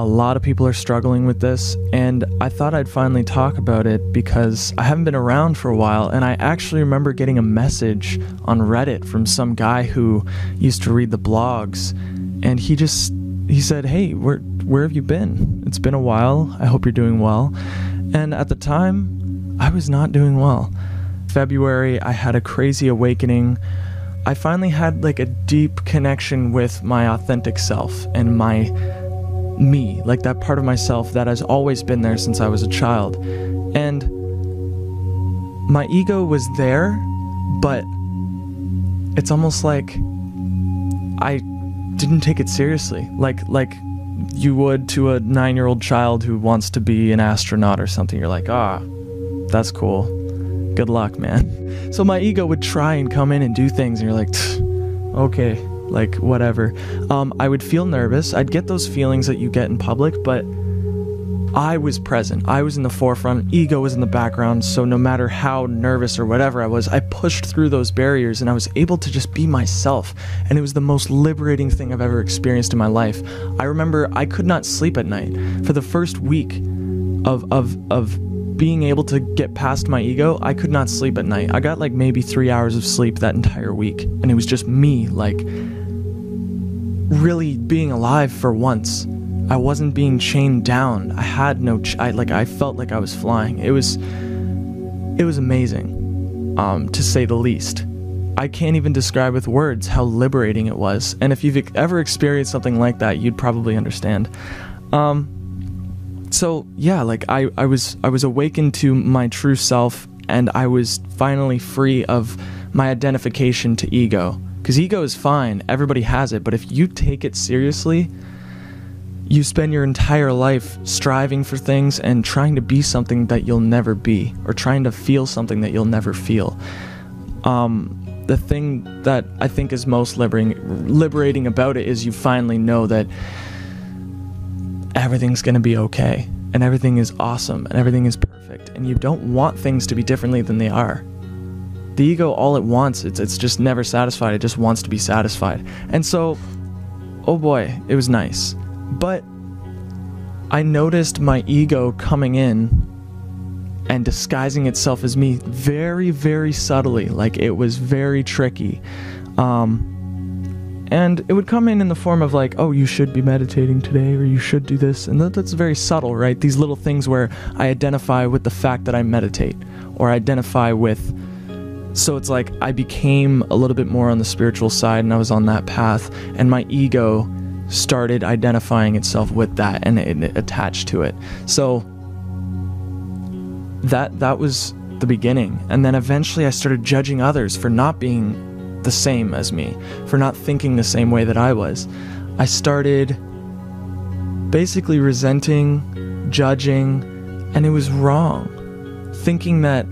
a lot of people are struggling with this, and I thought I'd finally talk about it because I haven't been around for a while, and I actually remember getting a message on Reddit from some guy who used to read the blogs, and he just he said, "Hey, where where have you been? It's been a while. I hope you're doing well." And at the time, I was not doing well. February, I had a crazy awakening. I finally had like a deep connection with my authentic self and my me, like that part of myself that has always been there since I was a child. And my ego was there, but it's almost like I didn't take it seriously. Like like you would to a 9-year-old child who wants to be an astronaut or something. You're like, "Ah, that's cool. Good luck, man." So my ego would try and come in and do things and you're like, "Okay, like whatever. Um, I would feel nervous. I'd get those feelings that you get in public, but I was present. I was in the forefront. Ego was in the background. So no matter how nervous or whatever I was, I pushed through those barriers and I was able to just be myself. And it was the most liberating thing I've ever experienced in my life. I remember I could not sleep at night for the first week of of of being able to get past my ego, I could not sleep at night. I got like maybe three hours of sleep that entire week. And it was just me, like, really being alive for once. I wasn't being chained down. I had no, ch- I, like, I felt like I was flying. It was, it was amazing, um, to say the least. I can't even describe with words how liberating it was. And if you've ever experienced something like that, you'd probably understand. Um, so yeah, like I, I was I was awakened to my true self and I was finally free of my identification to ego. Because ego is fine, everybody has it, but if you take it seriously, you spend your entire life striving for things and trying to be something that you'll never be, or trying to feel something that you'll never feel. Um, the thing that I think is most liberating, liberating about it is you finally know that everything's going to be okay and everything is awesome and everything is perfect and you don't want things to be differently than they are the ego all it wants. It's, it's just never satisfied. It just wants to be satisfied. And so oh boy it was nice. But i noticed my ego coming in and disguising itself as me very very subtly like it was very tricky. Um, and it would come in in the form of like oh you should be meditating today or you should do this. And that, that's very subtle right? These little things where i identify with the fact that i meditate or identify with so it's like i became a little bit more on the spiritual side and i was on that path and my ego started identifying itself with that and it, attached to it so that that was the beginning and then eventually i started judging others for not being the same as me, for not thinking the same way that I was. I started basically resenting, judging, and it was wrong. Thinking that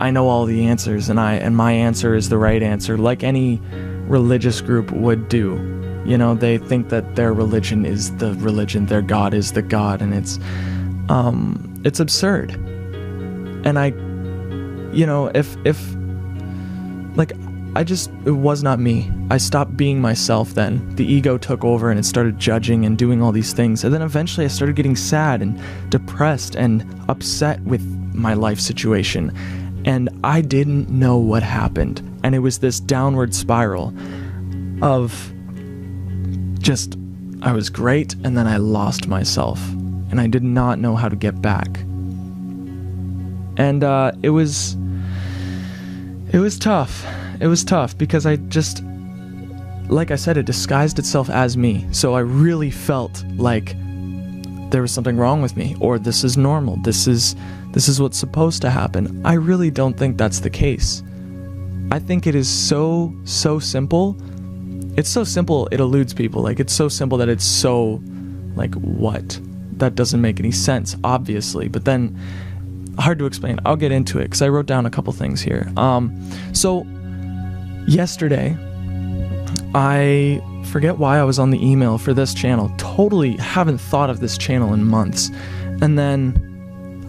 I know all the answers and I and my answer is the right answer like any religious group would do. You know, they think that their religion is the religion, their god is the god and it's um it's absurd. And I you know, if if like I just, it was not me. I stopped being myself then. The ego took over and it started judging and doing all these things. And then eventually I started getting sad and depressed and upset with my life situation. And I didn't know what happened. And it was this downward spiral of just, I was great and then I lost myself. And I did not know how to get back. And uh, it was, it was tough it was tough because I just like I said, it disguised itself as me. So I really felt like there was something wrong with me or this is normal. This is this is what's supposed to happen. I really don't think that's the case. I think it is so so simple. It's so simple it eludes people. Like it's so simple that it's so like what? That doesn't make any sense obviously. But then hard to explain. I'll get into it cuz I wrote down a couple things here. Um so yesterday, I forget why I was on the email for this channel. Totally haven't thought of this channel in months. And then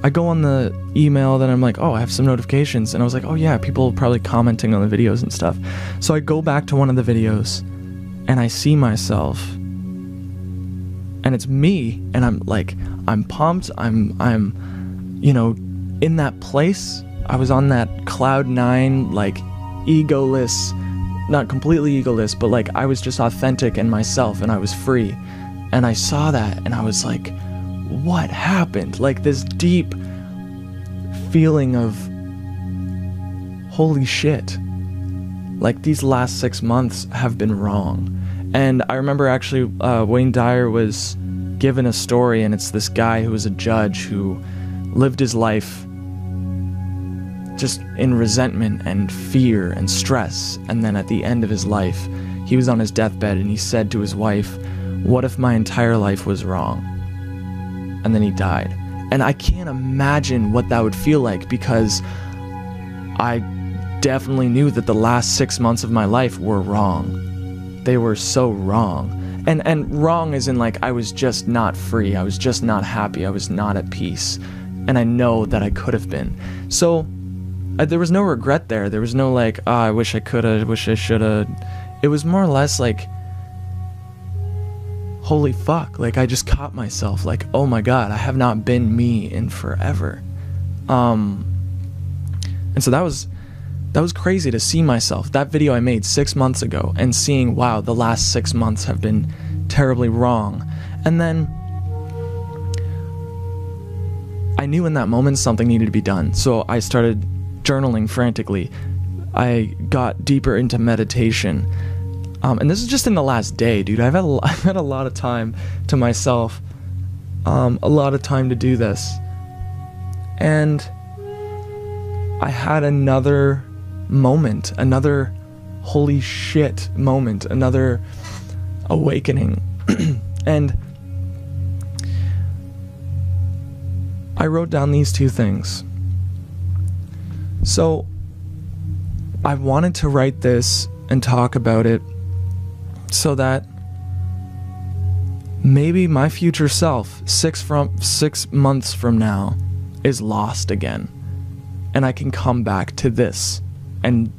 I go on the email, then I'm like, oh, I have some notifications. And I was like, oh, yeah, people probably commenting on the videos and stuff. So I go back to one of the videos and I see myself. and it's me and I'm like I'm pumped I'm I'm you know in that place I was on that cloud 9 like egoless not completely egoless but like I was just authentic and myself and I was free and I saw that and I was like what happened like this deep feeling of holy shit like these last 6 months have been wrong and I remember actually uh, Wayne Dyer was given a story, and it's this guy who was a judge who lived his life just in resentment and fear and stress. And then at the end of his life, he was on his deathbed and he said to his wife, What if my entire life was wrong? And then he died. And I can't imagine what that would feel like because I definitely knew that the last six months of my life were wrong they were so wrong. And and wrong is in like I was just not free. I was just not happy. I was not at peace. And I know that I could have been. So I, there was no regret there. There was no like, oh, I wish I could have, wish I should have. It was more or less like holy fuck, like I just caught myself like, oh my god, I have not been me in forever. Um and so that was that was crazy to see myself. That video I made six months ago and seeing, wow, the last six months have been terribly wrong. And then I knew in that moment something needed to be done. So I started journaling frantically. I got deeper into meditation. Um, and this is just in the last day, dude. I've had a, I've had a lot of time to myself, um, a lot of time to do this. And I had another moment, another holy shit moment, another awakening. and I wrote down these two things. So I wanted to write this and talk about it so that maybe my future self 6 from 6 months from now is lost again and I can come back to this and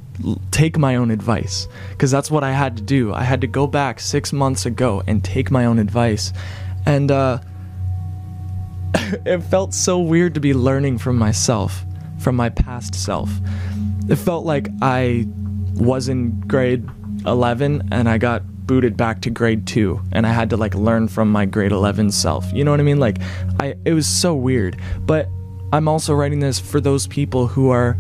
take my own advice because that's what I had to do. I had to go back six months ago and take my own advice. And uh, it felt so weird to be learning from myself, from my past self. It felt like I was in grade 11 and I got booted back to grade 2 and I had to like learn from my grade 11 self. You know what I mean? Like I it was so weird. But I'm also writing this for those people who are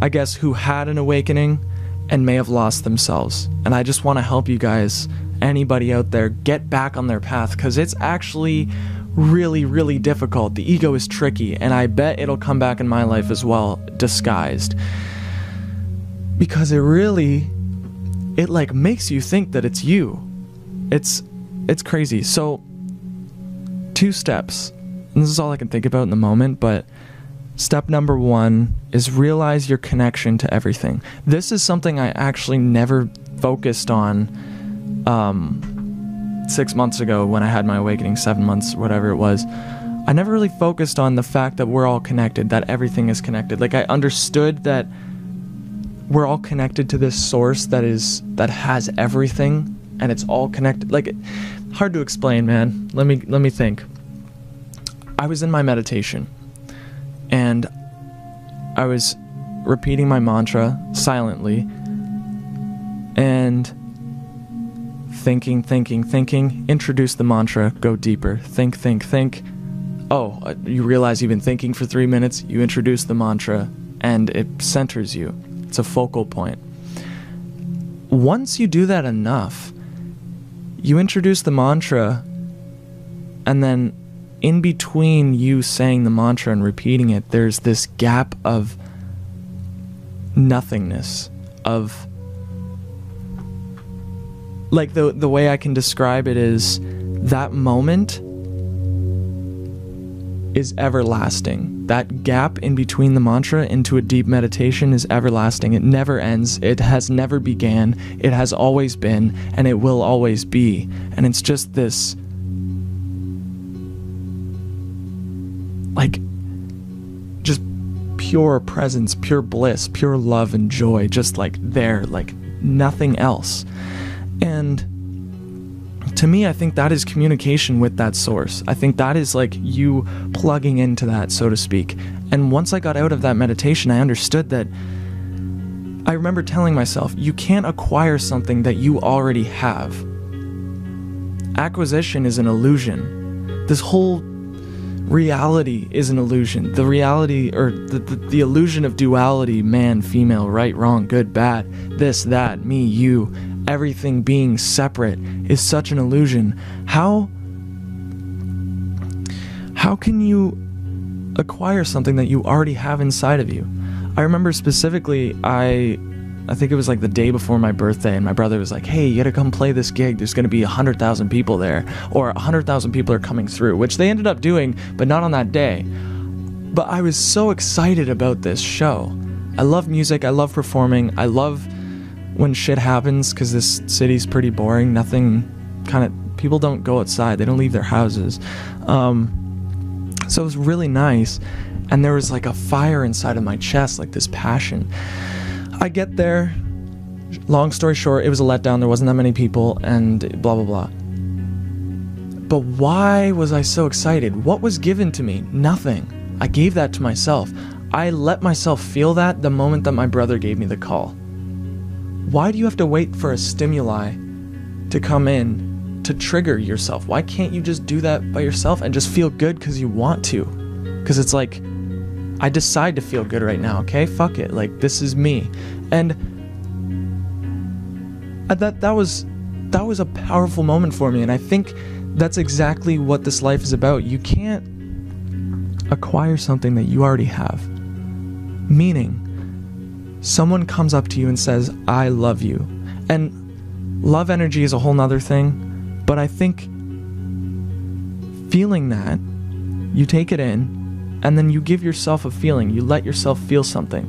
I guess, who had an awakening and may have lost themselves. And I just want to help you guys, anybody out there, get back on their path because it's actually really, really difficult. The ego is tricky, and I bet it'll come back in my life as well, disguised. Because it really, it like makes you think that it's you. It's, it's crazy. So, two steps. And this is all I can think about in the moment, but Step number one is realize your connection to everything. This is something I actually never focused on um, six months ago when I had my awakening, seven months, whatever it was. I never really focused on the fact that we're all connected, that everything is connected. Like I understood that we're all connected to this source that is that has everything and it's all connected. Like hard to explain, man. Let me let me think. I was in my meditation and I was repeating my mantra silently and thinking, thinking, thinking. Introduce the mantra, go deeper. Think, think, think. Oh, uh, you realize you've been thinking for three minutes, you introduce the mantra, and it centers you. It's a focal point. Once you do that enough, you introduce the mantra, and then in between you saying the mantra and repeating it, there's this gap of nothingness, of like the the way I can describe it is that moment is everlasting. That gap in between the mantra into a deep meditation is everlasting. It never ends. It has never began. It has always been and it will always be. And it's just this like just pure presence, pure bliss, pure love and joy, just like there, like nothing else. And to me, I think that is communication with that source. I think that is like you plugging into that, so to speak. And once I got out of that meditation, I understood that. I remember telling myself, you can't acquire something that you already have. Acquisition is an illusion. This whole reality is an illusion. The reality, or the, the, the, illusion of duality man, female, right, wrong, good, bad, this, that, me, you, everything being separate is such an illusion. How. How can you acquire something that you already have inside of you? I remember specifically, I I think it was like the day before my birthday, and my brother was like, "Hey, you gotta come play this gig. There's gonna be hundred thousand people there, or hundred thousand people are coming through," which they ended up doing, but not on that day. But I was so excited about this show. I love music. I love performing. I love when shit happens because this city's pretty boring. Nothing, kind of people don't go outside. They don't leave their houses. Um, so it was really nice, and there was like a fire inside of my chest, like this passion. I get there. Long story short, it was a letdown. There wasn't that many people, and blah, blah, blah. But why was I so excited? What was given to me? Nothing. I gave that to myself. I let myself feel that the moment that my brother gave me the call. Why do you have to wait for a stimuli to come in to trigger yourself? Why can't you just do that by yourself and just feel good because you want to? Because it's like, I decide to feel good right now, okay? Fuck it. Like this is me. And that that was that was a powerful moment for me and I think that's exactly what this life is about. You can't acquire something that you already have. Meaning someone comes up to you and says, "I love you." And love energy is a whole nother thing, but I think feeling that, you take it in, and then you give yourself a feeling. You let yourself feel something.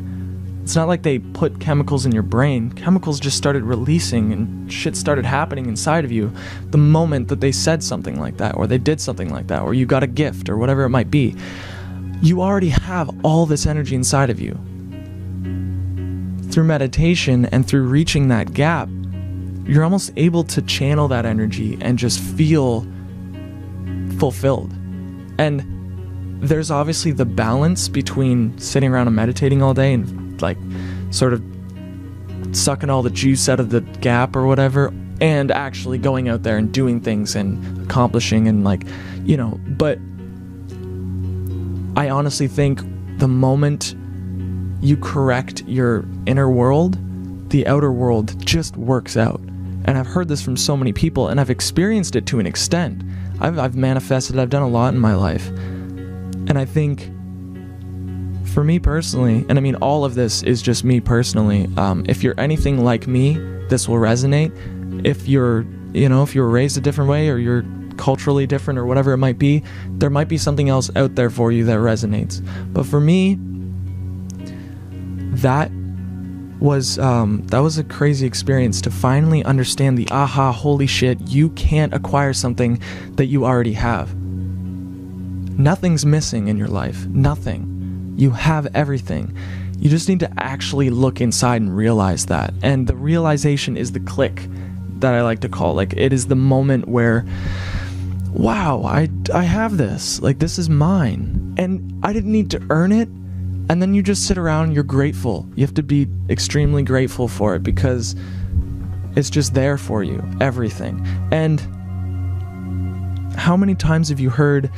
It's not like they put chemicals in your brain. Chemicals just started releasing and shit started happening inside of you the moment that they said something like that, or they did something like that, or you got a gift, or whatever it might be. You already have all this energy inside of you. Through meditation and through reaching that gap, you're almost able to channel that energy and just feel fulfilled. And there's obviously the balance between sitting around and meditating all day and like sort of sucking all the juice out of the gap or whatever and actually going out there and doing things and accomplishing and like you know but i honestly think the moment you correct your inner world the outer world just works out and i've heard this from so many people and i've experienced it to an extent i've, I've manifested i've done a lot in my life and I think for me personally, and I mean, all of this is just me personally. Um, if you're anything like me, this will resonate. If you're, you know, if you're raised a different way or you're culturally different or whatever it might be, there might be something else out there for you that resonates. But for me, that was um, that was a crazy experience to finally understand the aha, holy shit, you can't acquire something that you already have. Nothing's missing in your life. Nothing. You have everything. You just need to actually look inside and realize that. And the realization is the click that I like to call. Like it is the moment where wow, I I have this. Like this is mine. And I didn't need to earn it. And then you just sit around you're grateful. You have to be extremely grateful for it because it's just there for you. Everything. And how many times have you heard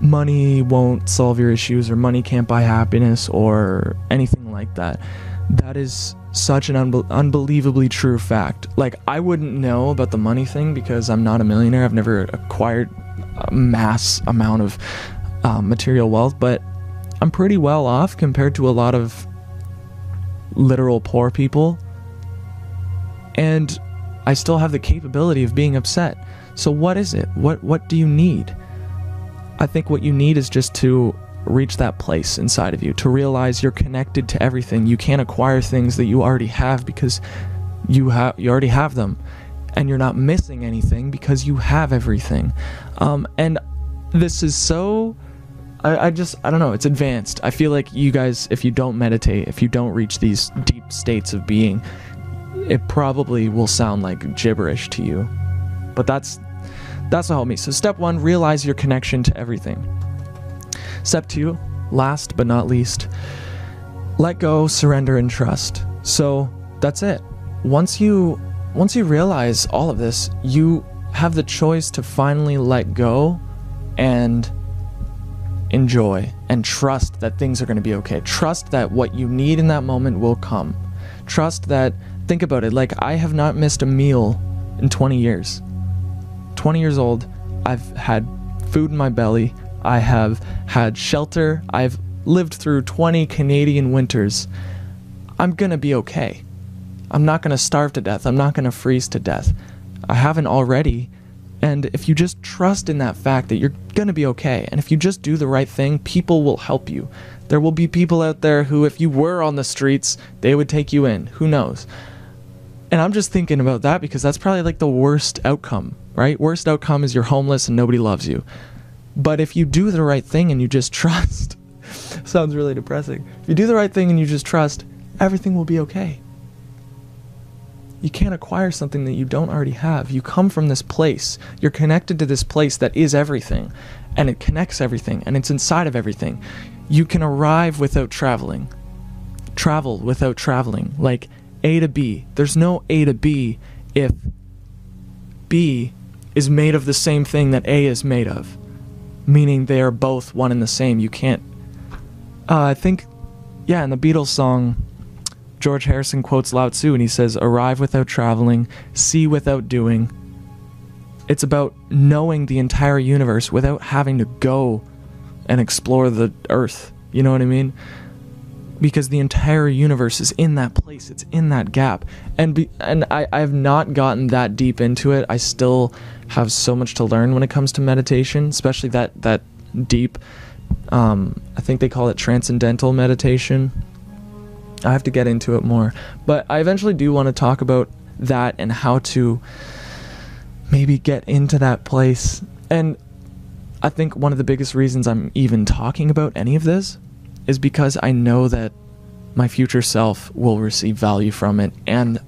money won't solve your issues or money can't buy happiness or anything like that. That is such an unbe- unbelievably true fact. Like, I wouldn't know about the money thing because I'm not a millionaire. I've never acquired a mass amount of um, material wealth, but I'm pretty well off compared to a lot of literal poor people. And I still have the capability of being upset. So what is it? What what do you need? I think what you need is just to reach that place inside of you, to realize you're connected to everything. You can't acquire things that you already have because you have you already have them, and you're not missing anything because you have everything. Um, and this is so. I, I just I don't know. It's advanced. I feel like you guys, if you don't meditate, if you don't reach these deep states of being, it probably will sound like gibberish to you. But that's That's what helped me. So, step one, realize your connection to everything. Step two, last but not least, let go, surrender, and trust. So, that's it. Once you once you realize all of this, you have the choice to finally let go and enjoy and trust that things are going to be okay. Trust that what you need in that moment will come. Trust that, think about it, like I have not missed a meal in 20 years. 20 years old, I've had food in my belly, I have had shelter, I've lived through 20 Canadian winters. I'm gonna be okay. I'm not gonna starve to death, I'm not gonna freeze to death. I haven't already. And if you just trust in that fact that you're gonna be okay, and if you just do the right thing, people will help you. There will be people out there who, if you were on the streets, they would take you in. Who knows? And I'm just thinking about that because that's probably like the worst outcome right? Worst outcome is you're homeless and nobody loves you. But if you do the right thing and you just trust, sounds really depressing. If you do the right thing and you just trust, everything will be okay. You can't acquire something that you don't already have. You come from this place. You're connected to this place that is everything, and it connects everything, and it's inside of everything. You can arrive without traveling, travel without traveling, like A to B. There's no A to B if B is made of the same thing that A is made of, meaning they are both one and the same. You can't. Uh, I think, yeah, in the Beatles song, George Harrison quotes Lao Tzu and he says, Arrive without traveling, see without doing. It's about knowing the entire universe without having to go and explore the earth. You know what I mean? because the entire universe is in that place it's in that gap and be, and I, i've not gotten that deep into it i still have so much to learn when it comes to meditation especially that that deep um, i think they call it transcendental meditation i have to get into it more but i eventually do want to talk about that and how to maybe get into that place and i think one of the biggest reasons i'm even talking about any of this is because I know that my future self will receive value from it and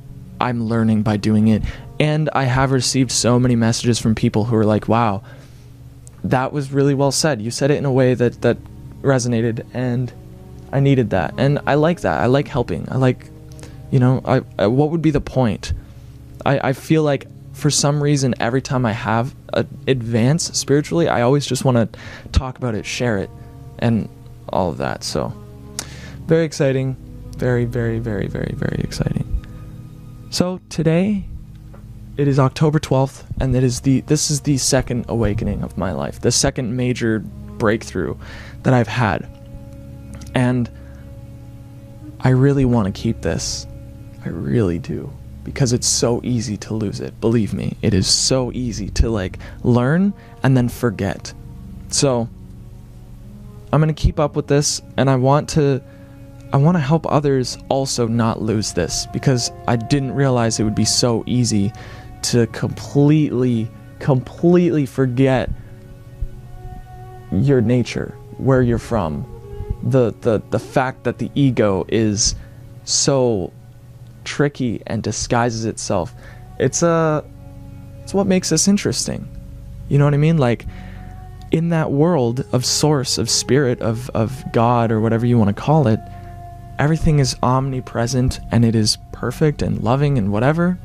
I'm learning by doing it. And I have received so many messages from people who are like, wow, that was really well said. You said it in a way that, that resonated and I needed that. And I like that. I like helping. I like, you know, I, I what would be the point? I, I feel like for some reason, every time I have a advance spiritually, I always just want to talk about it, share it. And all of that. So, very exciting. Very, very, very, very, very exciting. So, today it is October 12th and it is the this is the second awakening of my life. The second major breakthrough that I've had. And I really want to keep this. I really do because it's so easy to lose it. Believe me, it is so easy to like learn and then forget. So, I'm going to keep up with this and I want to I want to help others also not lose this because I didn't realize it would be so easy to completely completely forget your nature, where you're from. The the the fact that the ego is so tricky and disguises itself. It's a uh, it's what makes us interesting. You know what I mean? Like in that world of source, of spirit, of, of God, or whatever you want to call it, everything is omnipresent and it is perfect and loving and whatever.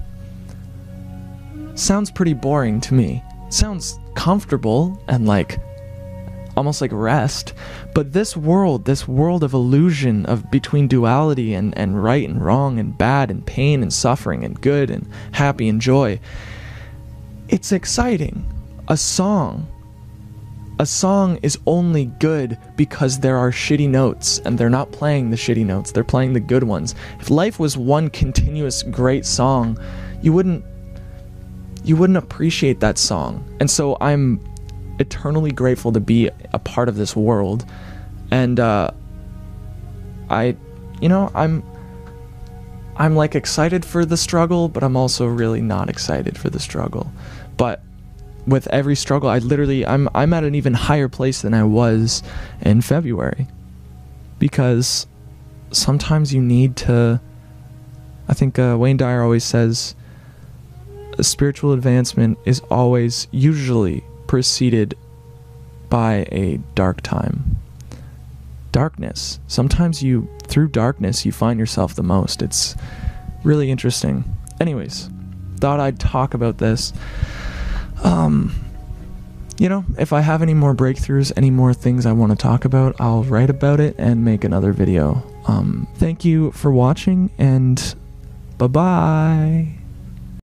Sounds pretty boring to me. Sounds comfortable and like almost like rest. But this world, this world of illusion of between duality and, and right and wrong and bad and pain and suffering and good and happy and joy, it's exciting. A song a song is only good because there are shitty notes and they're not playing the shitty notes, they're playing the good ones. If life was one continuous great song, you wouldn't you wouldn't appreciate that song. And so I'm eternally grateful to be a part of this world. And uh I you know, I'm I'm like excited for the struggle, but I'm also really not excited for the struggle. But with every struggle, I literally I'm I'm at an even higher place than I was in February. Because sometimes you need to I think uh, Wayne Dyer always says spiritual advancement is always usually preceded by a dark time. Darkness. Sometimes you, through darkness, you find yourself the most. It's really interesting. Anyways, thought I'd talk about this. Um, you know, if I have any more breakthroughs, any more things I want to talk about, I'll write about it and make another video. Um, thank you for watching, and bye bye.